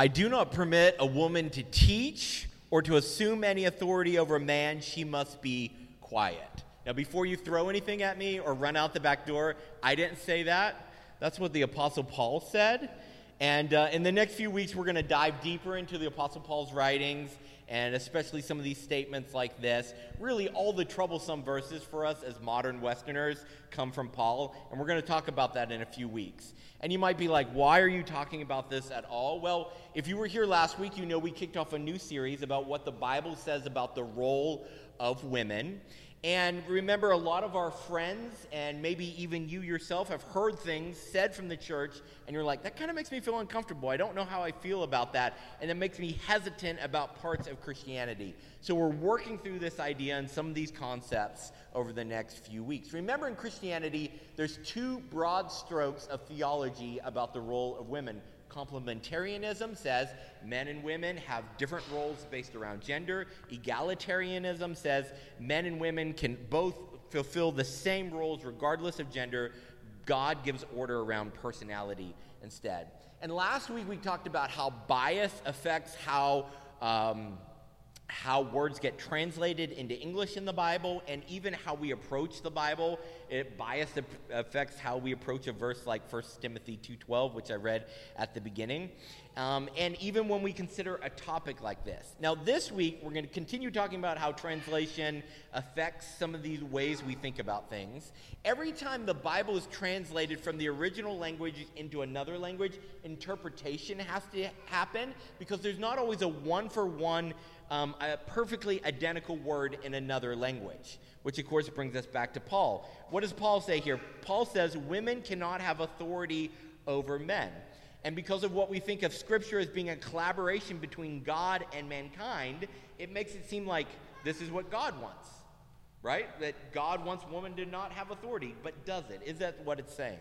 I do not permit a woman to teach or to assume any authority over a man. She must be quiet. Now, before you throw anything at me or run out the back door, I didn't say that. That's what the Apostle Paul said. And uh, in the next few weeks, we're going to dive deeper into the Apostle Paul's writings and especially some of these statements like this. Really, all the troublesome verses for us as modern Westerners come from Paul, and we're going to talk about that in a few weeks. And you might be like, why are you talking about this at all? Well, if you were here last week, you know we kicked off a new series about what the Bible says about the role of women. And remember, a lot of our friends, and maybe even you yourself, have heard things said from the church, and you're like, that kind of makes me feel uncomfortable. I don't know how I feel about that. And it makes me hesitant about parts of Christianity. So we're working through this idea and some of these concepts over the next few weeks. Remember, in Christianity, there's two broad strokes of theology about the role of women Complementarianism says men and women have different roles based around gender. Egalitarianism says men and women can both fulfill the same roles regardless of gender. God gives order around personality instead. And last week we talked about how bias affects how. Um, how words get translated into English in the Bible and even how we approach the Bible. It bias affects how we approach a verse like 1 Timothy 2.12, which I read at the beginning. Um, and even when we consider a topic like this. Now, this week, we're going to continue talking about how translation affects some of these ways we think about things. Every time the Bible is translated from the original language into another language, interpretation has to happen because there's not always a one for one um, a perfectly identical word in another language, which of course brings us back to Paul. What does Paul say here? Paul says women cannot have authority over men. And because of what we think of Scripture as being a collaboration between God and mankind, it makes it seem like this is what God wants, right? That God wants woman to not have authority, but does it? Is that what it's saying?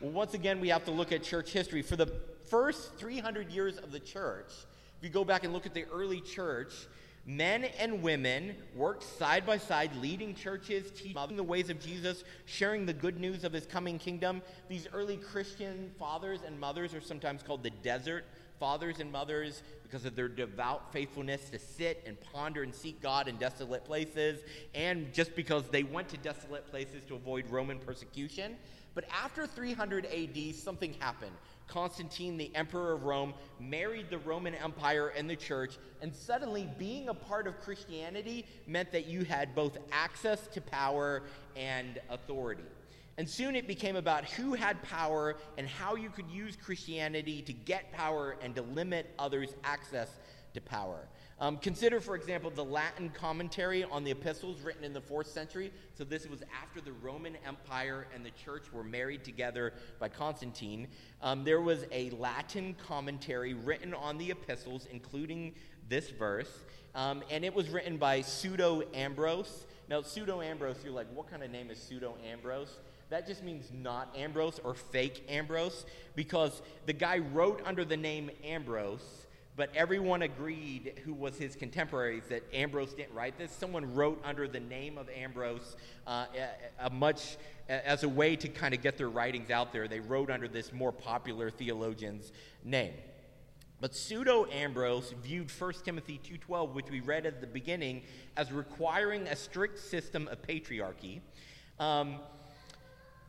Well, once again, we have to look at church history. For the first 300 years of the church, if you go back and look at the early church, men and women worked side by side, leading churches, teaching the ways of Jesus, sharing the good news of his coming kingdom. These early Christian fathers and mothers are sometimes called the desert fathers and mothers because of their devout faithfulness to sit and ponder and seek God in desolate places, and just because they went to desolate places to avoid Roman persecution. But after 300 AD, something happened. Constantine, the emperor of Rome, married the Roman Empire and the church, and suddenly being a part of Christianity meant that you had both access to power and authority. And soon it became about who had power and how you could use Christianity to get power and to limit others' access to power. Um, consider, for example, the Latin commentary on the epistles written in the fourth century. So, this was after the Roman Empire and the church were married together by Constantine. Um, there was a Latin commentary written on the epistles, including this verse, um, and it was written by Pseudo Ambrose. Now, Pseudo Ambrose, you're like, what kind of name is Pseudo Ambrose? That just means not Ambrose or fake Ambrose, because the guy wrote under the name Ambrose but everyone agreed who was his contemporaries that Ambrose didn't write this. Someone wrote under the name of Ambrose uh, a, a much as a way to kind of get their writings out there. They wrote under this more popular theologian's name. But pseudo Ambrose viewed 1 Timothy 2:12, which we read at the beginning, as requiring a strict system of patriarchy. Um,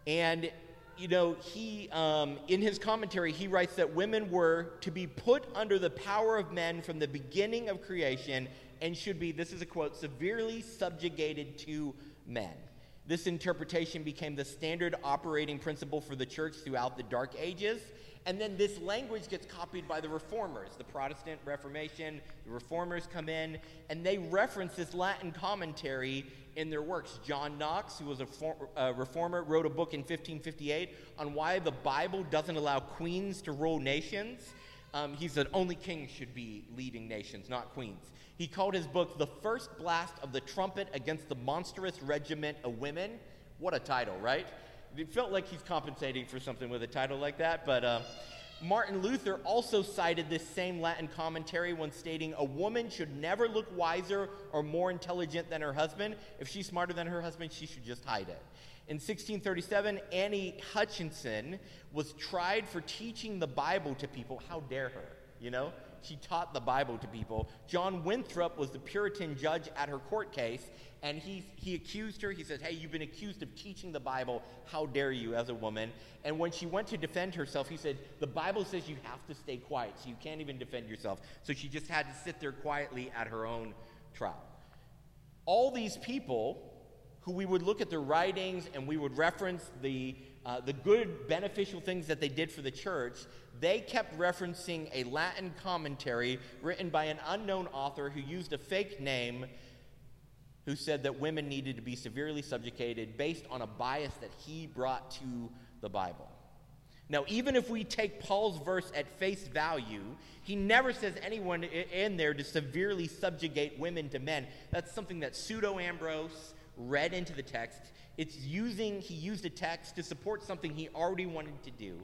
and you know, he, um, in his commentary, he writes that women were to be put under the power of men from the beginning of creation and should be, this is a quote, severely subjugated to men. This interpretation became the standard operating principle for the church throughout the Dark Ages. And then this language gets copied by the reformers. The Protestant Reformation, the reformers come in, and they reference this Latin commentary in their works. John Knox, who was a, for, a reformer, wrote a book in 1558 on why the Bible doesn't allow queens to rule nations. Um, he said only kings should be leading nations, not queens. He called his book The First Blast of the Trumpet Against the Monstrous Regiment of Women. What a title, right? It felt like he's compensating for something with a title like that, but. Uh, Martin Luther also cited this same Latin commentary when stating a woman should never look wiser or more intelligent than her husband. If she's smarter than her husband, she should just hide it. In 1637, Annie Hutchinson was tried for teaching the Bible to people. How dare her? You know? She taught the Bible to people. John Winthrop was the Puritan judge at her court case, and he, he accused her. He said, Hey, you've been accused of teaching the Bible. How dare you as a woman? And when she went to defend herself, he said, The Bible says you have to stay quiet, so you can't even defend yourself. So she just had to sit there quietly at her own trial. All these people who we would look at their writings and we would reference the, uh, the good, beneficial things that they did for the church, they kept referencing a Latin commentary written by an unknown author who used a fake name who said that women needed to be severely subjugated based on a bias that he brought to the Bible. Now, even if we take Paul's verse at face value, he never says anyone in there to severely subjugate women to men. That's something that Pseudo Ambrose read into the text. It's using, he used a text to support something he already wanted to do.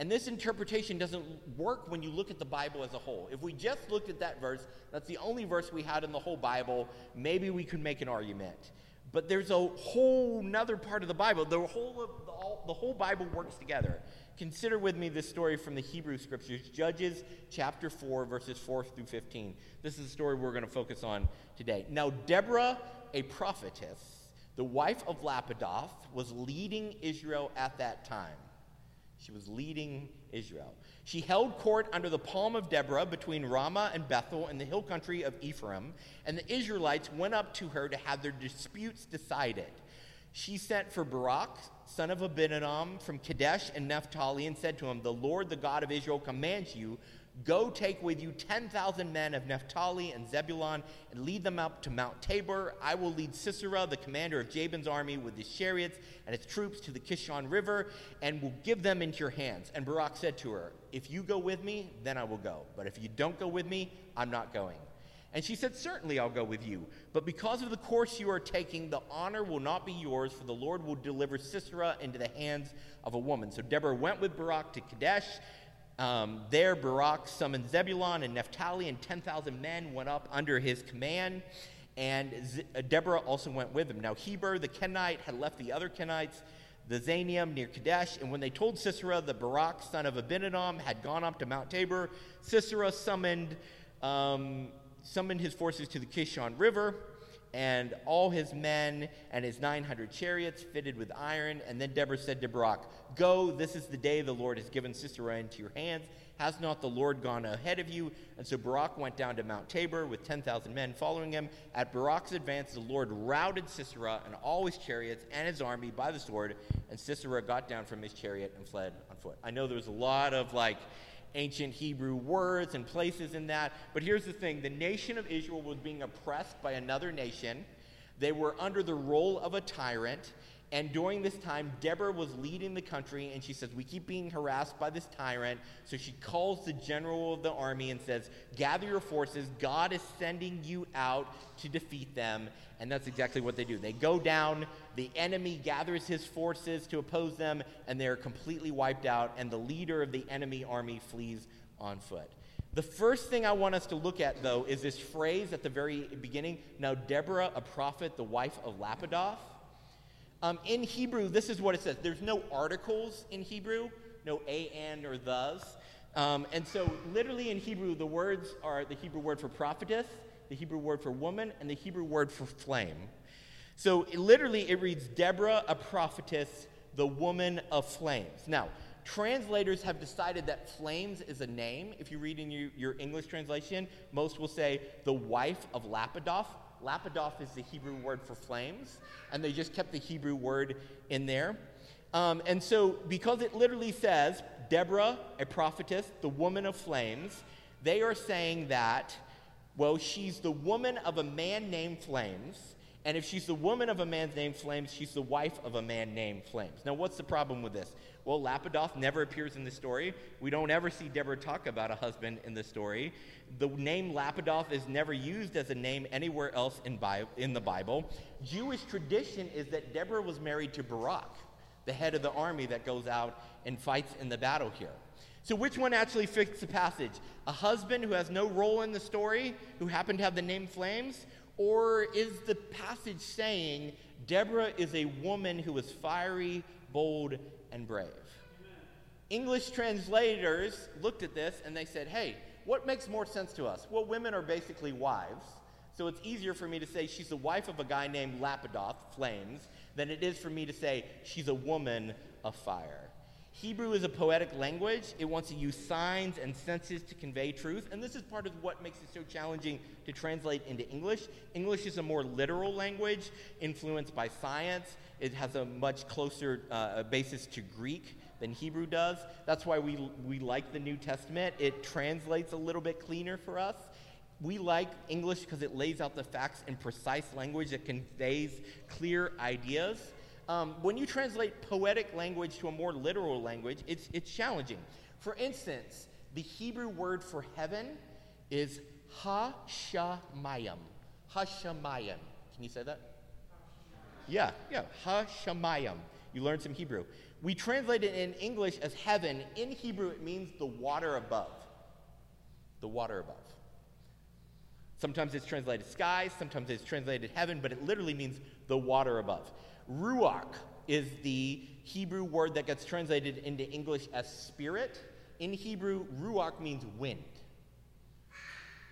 And this interpretation doesn't work when you look at the Bible as a whole. If we just looked at that verse, that's the only verse we had in the whole Bible, maybe we could make an argument. But there's a whole nother part of the Bible. The whole, of the, all, the whole Bible works together. Consider with me this story from the Hebrew Scriptures, Judges chapter 4, verses 4 through 15. This is the story we're going to focus on today. Now, Deborah a prophetess, the wife of Lapidoth, was leading Israel at that time. She was leading Israel. She held court under the palm of Deborah between Ramah and Bethel in the hill country of Ephraim, and the Israelites went up to her to have their disputes decided. She sent for Barak, son of Abinadab, from Kadesh and Naphtali, and said to him, The Lord, the God of Israel, commands you Go take with you 10,000 men of Naphtali and Zebulun and lead them up to Mount Tabor. I will lead Sisera, the commander of Jabin's army, with his chariots and his troops to the Kishon River and will give them into your hands. And Barak said to her, If you go with me, then I will go. But if you don't go with me, I'm not going. And she said, Certainly I'll go with you. But because of the course you are taking, the honor will not be yours, for the Lord will deliver Sisera into the hands of a woman. So Deborah went with Barak to Kadesh. Um, there, Barak summoned Zebulun and Naphtali, and 10,000 men went up under his command. And uh, Deborah also went with him. Now, Heber the Kenite had left the other Kenites, the Zanaim near Kadesh. And when they told Sisera that Barak, son of Abinadab, had gone up to Mount Tabor, Sisera summoned, um, summoned his forces to the Kishon River and all his men and his 900 chariots fitted with iron. And then Deborah said to Barak, Go, this is the day the Lord has given Sisera into your hands. Has not the Lord gone ahead of you? And so Barak went down to Mount Tabor with 10,000 men following him. At Barak's advance, the Lord routed Sisera and all his chariots and his army by the sword. And Sisera got down from his chariot and fled on foot. I know there was a lot of like, ancient Hebrew words and places in that. But here's the thing the nation of Israel was being oppressed by another nation, they were under the role of a tyrant. And during this time, Deborah was leading the country, and she says, We keep being harassed by this tyrant. So she calls the general of the army and says, Gather your forces. God is sending you out to defeat them. And that's exactly what they do. They go down, the enemy gathers his forces to oppose them, and they're completely wiped out, and the leader of the enemy army flees on foot. The first thing I want us to look at, though, is this phrase at the very beginning. Now, Deborah, a prophet, the wife of Lapidoth. Um, in Hebrew, this is what it says. There's no articles in Hebrew, no a, and, or thus. Um, and so, literally in Hebrew, the words are the Hebrew word for prophetess, the Hebrew word for woman, and the Hebrew word for flame. So, it, literally, it reads Deborah, a prophetess, the woman of flames. Now, translators have decided that flames is a name. If you read in your, your English translation, most will say the wife of Lapidoth. Lapidoth is the Hebrew word for flames, and they just kept the Hebrew word in there. Um, and so, because it literally says, Deborah, a prophetess, the woman of flames, they are saying that, well, she's the woman of a man named Flames, and if she's the woman of a man named Flames, she's the wife of a man named Flames. Now, what's the problem with this? Well, Lapidoth never appears in the story. We don't ever see Deborah talk about a husband in the story. The name Lapidoth is never used as a name anywhere else in, Bi- in the Bible. Jewish tradition is that Deborah was married to Barak, the head of the army that goes out and fights in the battle here. So, which one actually fits the passage? A husband who has no role in the story, who happened to have the name Flames? Or is the passage saying Deborah is a woman who is fiery, bold, and brave? English translators looked at this and they said, hey, what makes more sense to us? Well, women are basically wives. So it's easier for me to say she's the wife of a guy named Lapidoth, flames, than it is for me to say she's a woman of fire. Hebrew is a poetic language. It wants to use signs and senses to convey truth. And this is part of what makes it so challenging to translate into English. English is a more literal language influenced by science. It has a much closer uh, basis to Greek than Hebrew does. That's why we, we like the New Testament. It translates a little bit cleaner for us. We like English because it lays out the facts in precise language that conveys clear ideas. Um, when you translate poetic language to a more literal language, it's, it's challenging. For instance, the Hebrew word for heaven is ha-shamayim. Ha-shamayim. Can you say that? Yeah, yeah. Ha-shamayim. You learned some Hebrew. We translate it in English as heaven. In Hebrew, it means the water above. The water above. Sometimes it's translated sky, sometimes it's translated heaven, but it literally means the water above. Ruach is the Hebrew word that gets translated into English as spirit. In Hebrew, ruach means wind.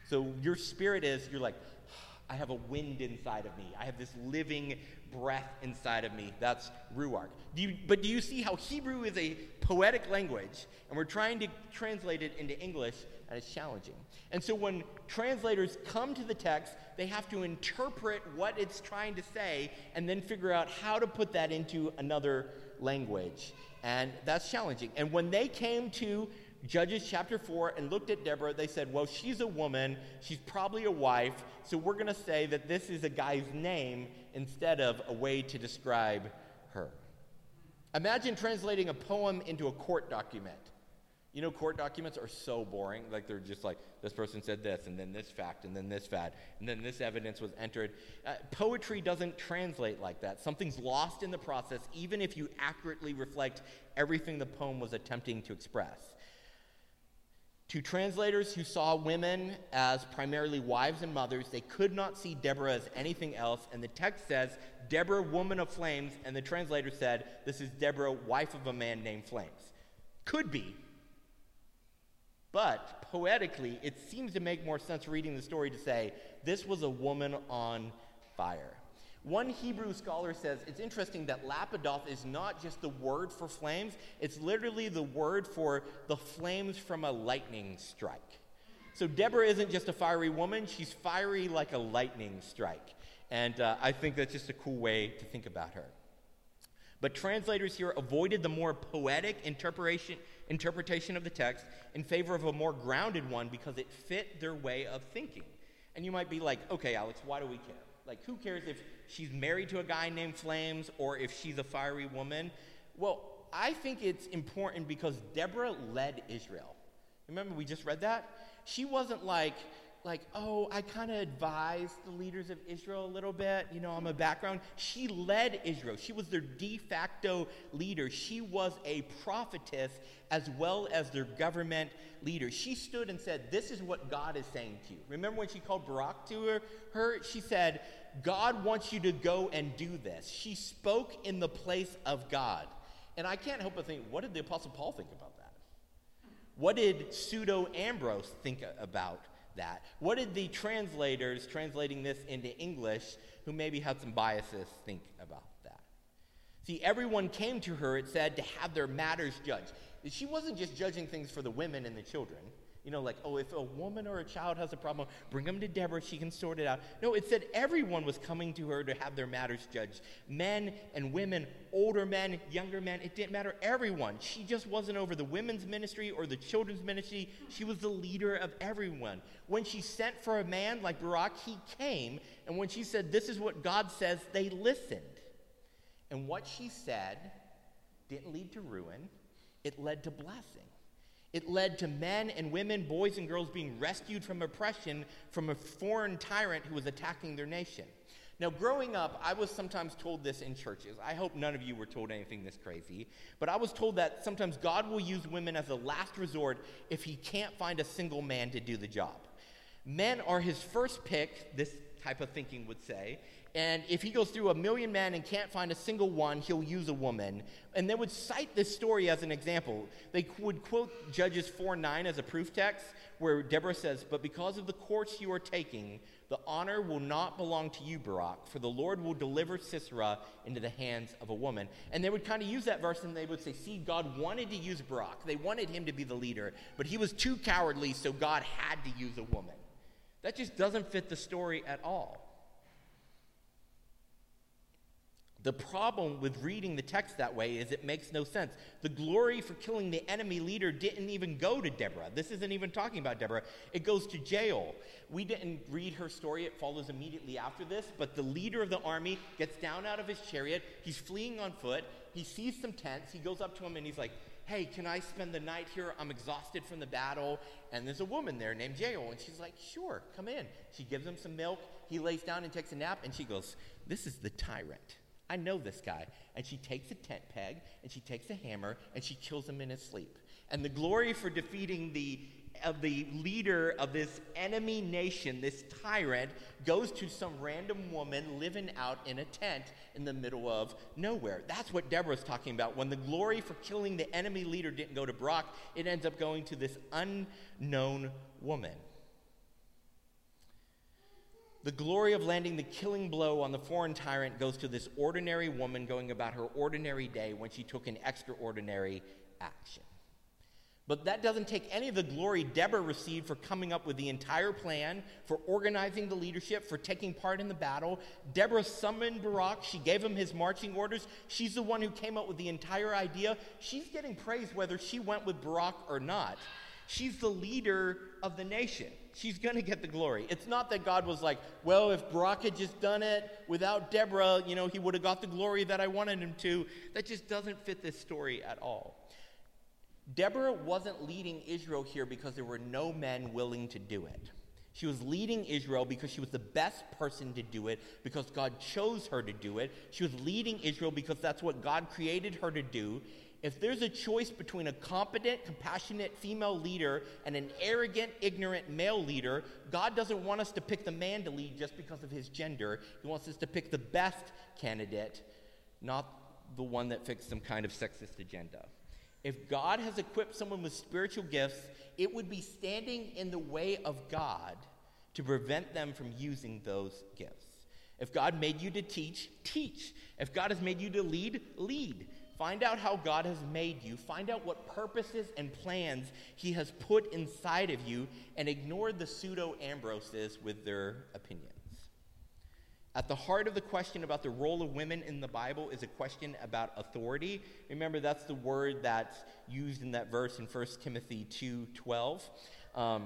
So your spirit is, you're like, ah, I have a wind inside of me. I have this living breath inside of me. That's ruach. Do you, but do you see how Hebrew is a poetic language, and we're trying to translate it into English, and it's challenging. And so when translators come to the text, they have to interpret what it's trying to say and then figure out how to put that into another language. And that's challenging. And when they came to Judges chapter 4 and looked at Deborah, they said, Well, she's a woman. She's probably a wife. So we're going to say that this is a guy's name instead of a way to describe her. Imagine translating a poem into a court document. You know, court documents are so boring. Like, they're just like, this person said this, and then this fact, and then this fact, and then this evidence was entered. Uh, poetry doesn't translate like that. Something's lost in the process, even if you accurately reflect everything the poem was attempting to express. To translators who saw women as primarily wives and mothers, they could not see Deborah as anything else. And the text says, Deborah, woman of flames. And the translator said, This is Deborah, wife of a man named Flames. Could be, but poetically, it seems to make more sense reading the story to say this was a woman on fire. One Hebrew scholar says it's interesting that Lapidoth is not just the word for flames, it's literally the word for the flames from a lightning strike. So Deborah isn't just a fiery woman, she's fiery like a lightning strike. And uh, I think that's just a cool way to think about her. But translators here avoided the more poetic interpretation, interpretation of the text in favor of a more grounded one because it fit their way of thinking. And you might be like, okay, Alex, why do we care? Like, who cares if she's married to a guy named Flames or if she's a fiery woman? Well, I think it's important because Deborah led Israel. Remember, we just read that? She wasn't like, like, oh, I kind of advised the leaders of Israel a little bit. You know, I'm a background. She led Israel. She was their de facto leader. She was a prophetess as well as their government leader. She stood and said, This is what God is saying to you. Remember when she called Barak to her? her she said, God wants you to go and do this. She spoke in the place of God. And I can't help but think, what did the Apostle Paul think about that? What did pseudo Ambrose think about that? What did the translators translating this into English, who maybe had some biases, think about that? See, everyone came to her, it said, to have their matters judged. She wasn't just judging things for the women and the children. You know, like, oh, if a woman or a child has a problem, bring them to Deborah, she can sort it out. No, it said everyone was coming to her to have their matters judged men and women, older men, younger men, it didn't matter, everyone. She just wasn't over the women's ministry or the children's ministry, she was the leader of everyone. When she sent for a man like Barak, he came, and when she said, This is what God says, they listened. And what she said didn't lead to ruin, it led to blessing. It led to men and women, boys and girls being rescued from oppression from a foreign tyrant who was attacking their nation. Now, growing up, I was sometimes told this in churches. I hope none of you were told anything this crazy, but I was told that sometimes God will use women as a last resort if he can't find a single man to do the job. Men are his first pick, this type of thinking would say, And if he goes through a million men and can't find a single one, he'll use a woman. And they would cite this story as an example. They would quote Judges 4 9 as a proof text, where Deborah says, But because of the course you are taking, the honor will not belong to you, Barak, for the Lord will deliver Sisera into the hands of a woman. And they would kind of use that verse and they would say, See, God wanted to use Barak. They wanted him to be the leader, but he was too cowardly, so God had to use a woman. That just doesn't fit the story at all. The problem with reading the text that way is it makes no sense. The glory for killing the enemy leader didn't even go to Deborah. This isn't even talking about Deborah. It goes to Jael. We didn't read her story, it follows immediately after this, but the leader of the army gets down out of his chariot. He's fleeing on foot. He sees some tents. He goes up to him and he's like, Hey, can I spend the night here? I'm exhausted from the battle. And there's a woman there named Jael. And she's like, Sure, come in. She gives him some milk. He lays down and takes a nap. And she goes, This is the tyrant. I know this guy. And she takes a tent peg and she takes a hammer and she kills him in his sleep. And the glory for defeating the of the leader of this enemy nation, this tyrant, goes to some random woman living out in a tent in the middle of nowhere. That's what Deborah's talking about. When the glory for killing the enemy leader didn't go to Barak, it ends up going to this unknown woman. The glory of landing the killing blow on the foreign tyrant goes to this ordinary woman going about her ordinary day when she took an extraordinary action. But that doesn't take any of the glory Deborah received for coming up with the entire plan, for organizing the leadership, for taking part in the battle. Deborah summoned Barak. She gave him his marching orders. She's the one who came up with the entire idea. She's getting praise whether she went with Barak or not. She's the leader of the nation. She's going to get the glory. It's not that God was like, well, if Barak had just done it without Deborah, you know, he would have got the glory that I wanted him to. That just doesn't fit this story at all. Deborah wasn't leading Israel here because there were no men willing to do it. She was leading Israel because she was the best person to do it, because God chose her to do it. She was leading Israel because that's what God created her to do if there's a choice between a competent, compassionate female leader and an arrogant, ignorant male leader, God doesn't want us to pick the man to lead just because of his gender. He wants us to pick the best candidate, not the one that fits some kind of sexist agenda. If God has equipped someone with spiritual gifts, it would be standing in the way of God to prevent them from using those gifts. If God made you to teach, teach. If God has made you to lead, lead. Find out how God has made you. Find out what purposes and plans He has put inside of you and ignore the pseudo Ambroses with their opinions. At the heart of the question about the role of women in the Bible is a question about authority. Remember, that's the word that's used in that verse in 1 Timothy 2 12. Um,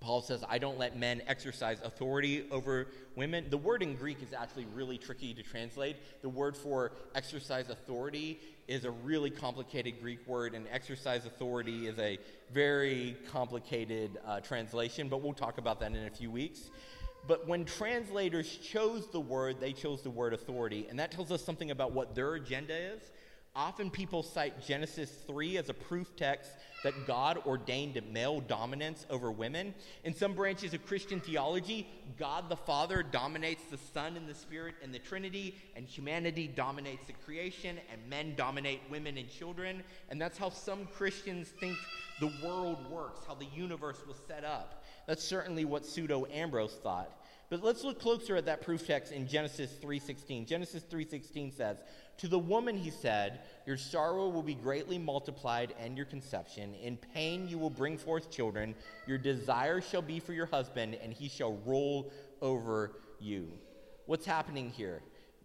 Paul says, I don't let men exercise authority over women. The word in Greek is actually really tricky to translate. The word for exercise authority is a really complicated Greek word, and exercise authority is a very complicated uh, translation, but we'll talk about that in a few weeks. But when translators chose the word, they chose the word authority, and that tells us something about what their agenda is. Often people cite Genesis 3 as a proof text that God ordained male dominance over women. In some branches of Christian theology, God the Father dominates the Son and the Spirit and the Trinity, and humanity dominates the creation, and men dominate women and children. And that's how some Christians think the world works, how the universe was set up. That's certainly what pseudo Ambrose thought. But let's look closer at that proof text in Genesis 3:16. Genesis 3:16 says, to the woman he said, Your sorrow will be greatly multiplied and your conception. In pain you will bring forth children. Your desire shall be for your husband, and he shall rule over you. What's happening here?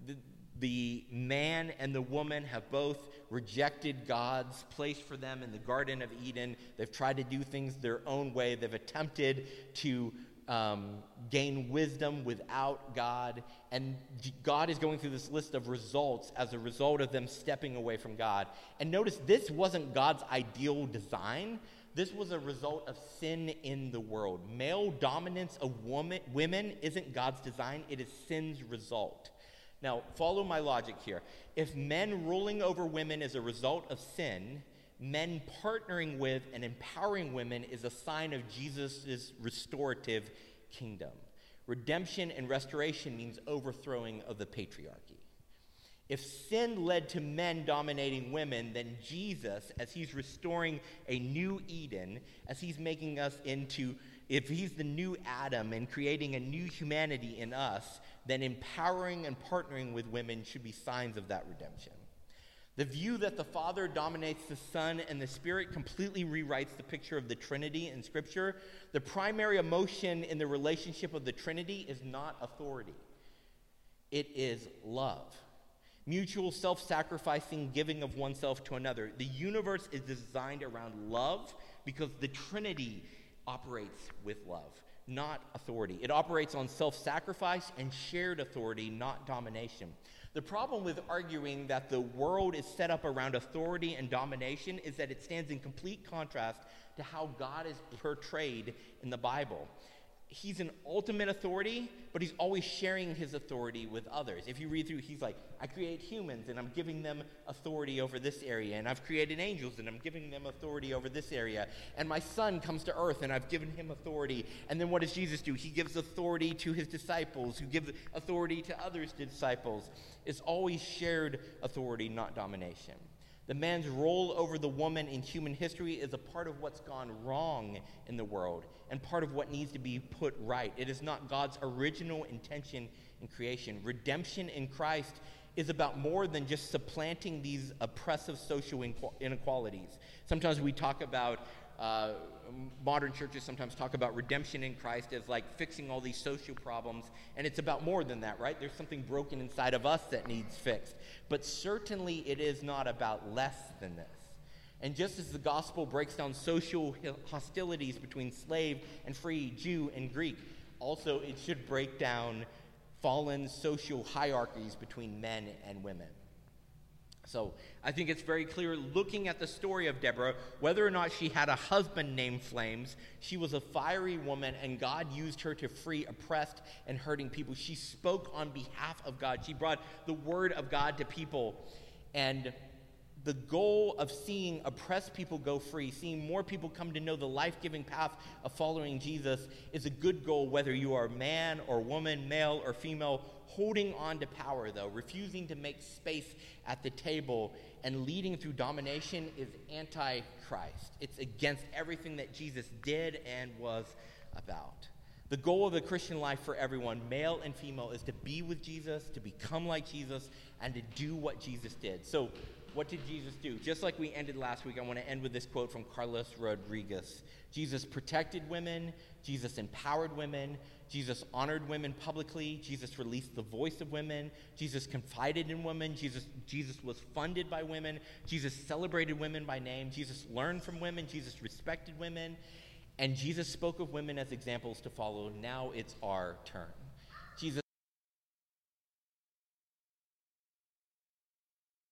The, the man and the woman have both rejected God's place for them in the Garden of Eden. They've tried to do things their own way. They've attempted to um, gain wisdom without God. And God is going through this list of results as a result of them stepping away from God. And notice this wasn't God's ideal design. This was a result of sin in the world. Male dominance of woman, women isn't God's design, it is sin's result. Now, follow my logic here. If men ruling over women is a result of sin, men partnering with and empowering women is a sign of Jesus' restorative kingdom. Redemption and restoration means overthrowing of the patriarchy. If sin led to men dominating women, then Jesus, as he's restoring a new Eden, as he's making us into, if he's the new Adam and creating a new humanity in us, then empowering and partnering with women should be signs of that redemption. The view that the Father dominates the Son and the Spirit completely rewrites the picture of the Trinity in Scripture. The primary emotion in the relationship of the Trinity is not authority, it is love. Mutual self sacrificing giving of oneself to another. The universe is designed around love because the Trinity operates with love, not authority. It operates on self sacrifice and shared authority, not domination. The problem with arguing that the world is set up around authority and domination is that it stands in complete contrast to how God is portrayed in the Bible he's an ultimate authority, but he's always sharing his authority with others. If you read through, he's like, I create humans and I'm giving them authority over this area, and I've created angels and I'm giving them authority over this area, and my son comes to earth and I've given him authority. And then what does Jesus do? He gives authority to his disciples, who give authority to others' disciples. It's always shared authority, not domination. The man's role over the woman in human history is a part of what's gone wrong in the world and part of what needs to be put right. It is not God's original intention in creation. Redemption in Christ is about more than just supplanting these oppressive social inequalities. Sometimes we talk about uh, modern churches sometimes talk about redemption in Christ as like fixing all these social problems, and it's about more than that, right? There's something broken inside of us that needs fixed. But certainly it is not about less than this. And just as the gospel breaks down social hostilities between slave and free, Jew and Greek, also it should break down fallen social hierarchies between men and women. So I think it's very clear looking at the story of Deborah, whether or not she had a husband named Flames, she was a fiery woman and God used her to free oppressed and hurting people. She spoke on behalf of God, she brought the word of God to people. And the goal of seeing oppressed people go free, seeing more people come to know the life giving path of following Jesus, is a good goal, whether you are man or woman, male or female. Holding on to power, though, refusing to make space at the table and leading through domination is anti Christ. It's against everything that Jesus did and was about. The goal of the Christian life for everyone, male and female, is to be with Jesus, to become like Jesus, and to do what Jesus did. So, what did Jesus do? Just like we ended last week, I want to end with this quote from Carlos Rodriguez Jesus protected women, Jesus empowered women, Jesus honored women publicly, Jesus released the voice of women, Jesus confided in women, Jesus, Jesus was funded by women, Jesus celebrated women by name, Jesus learned from women, Jesus respected women, and Jesus spoke of women as examples to follow. Now it's our turn.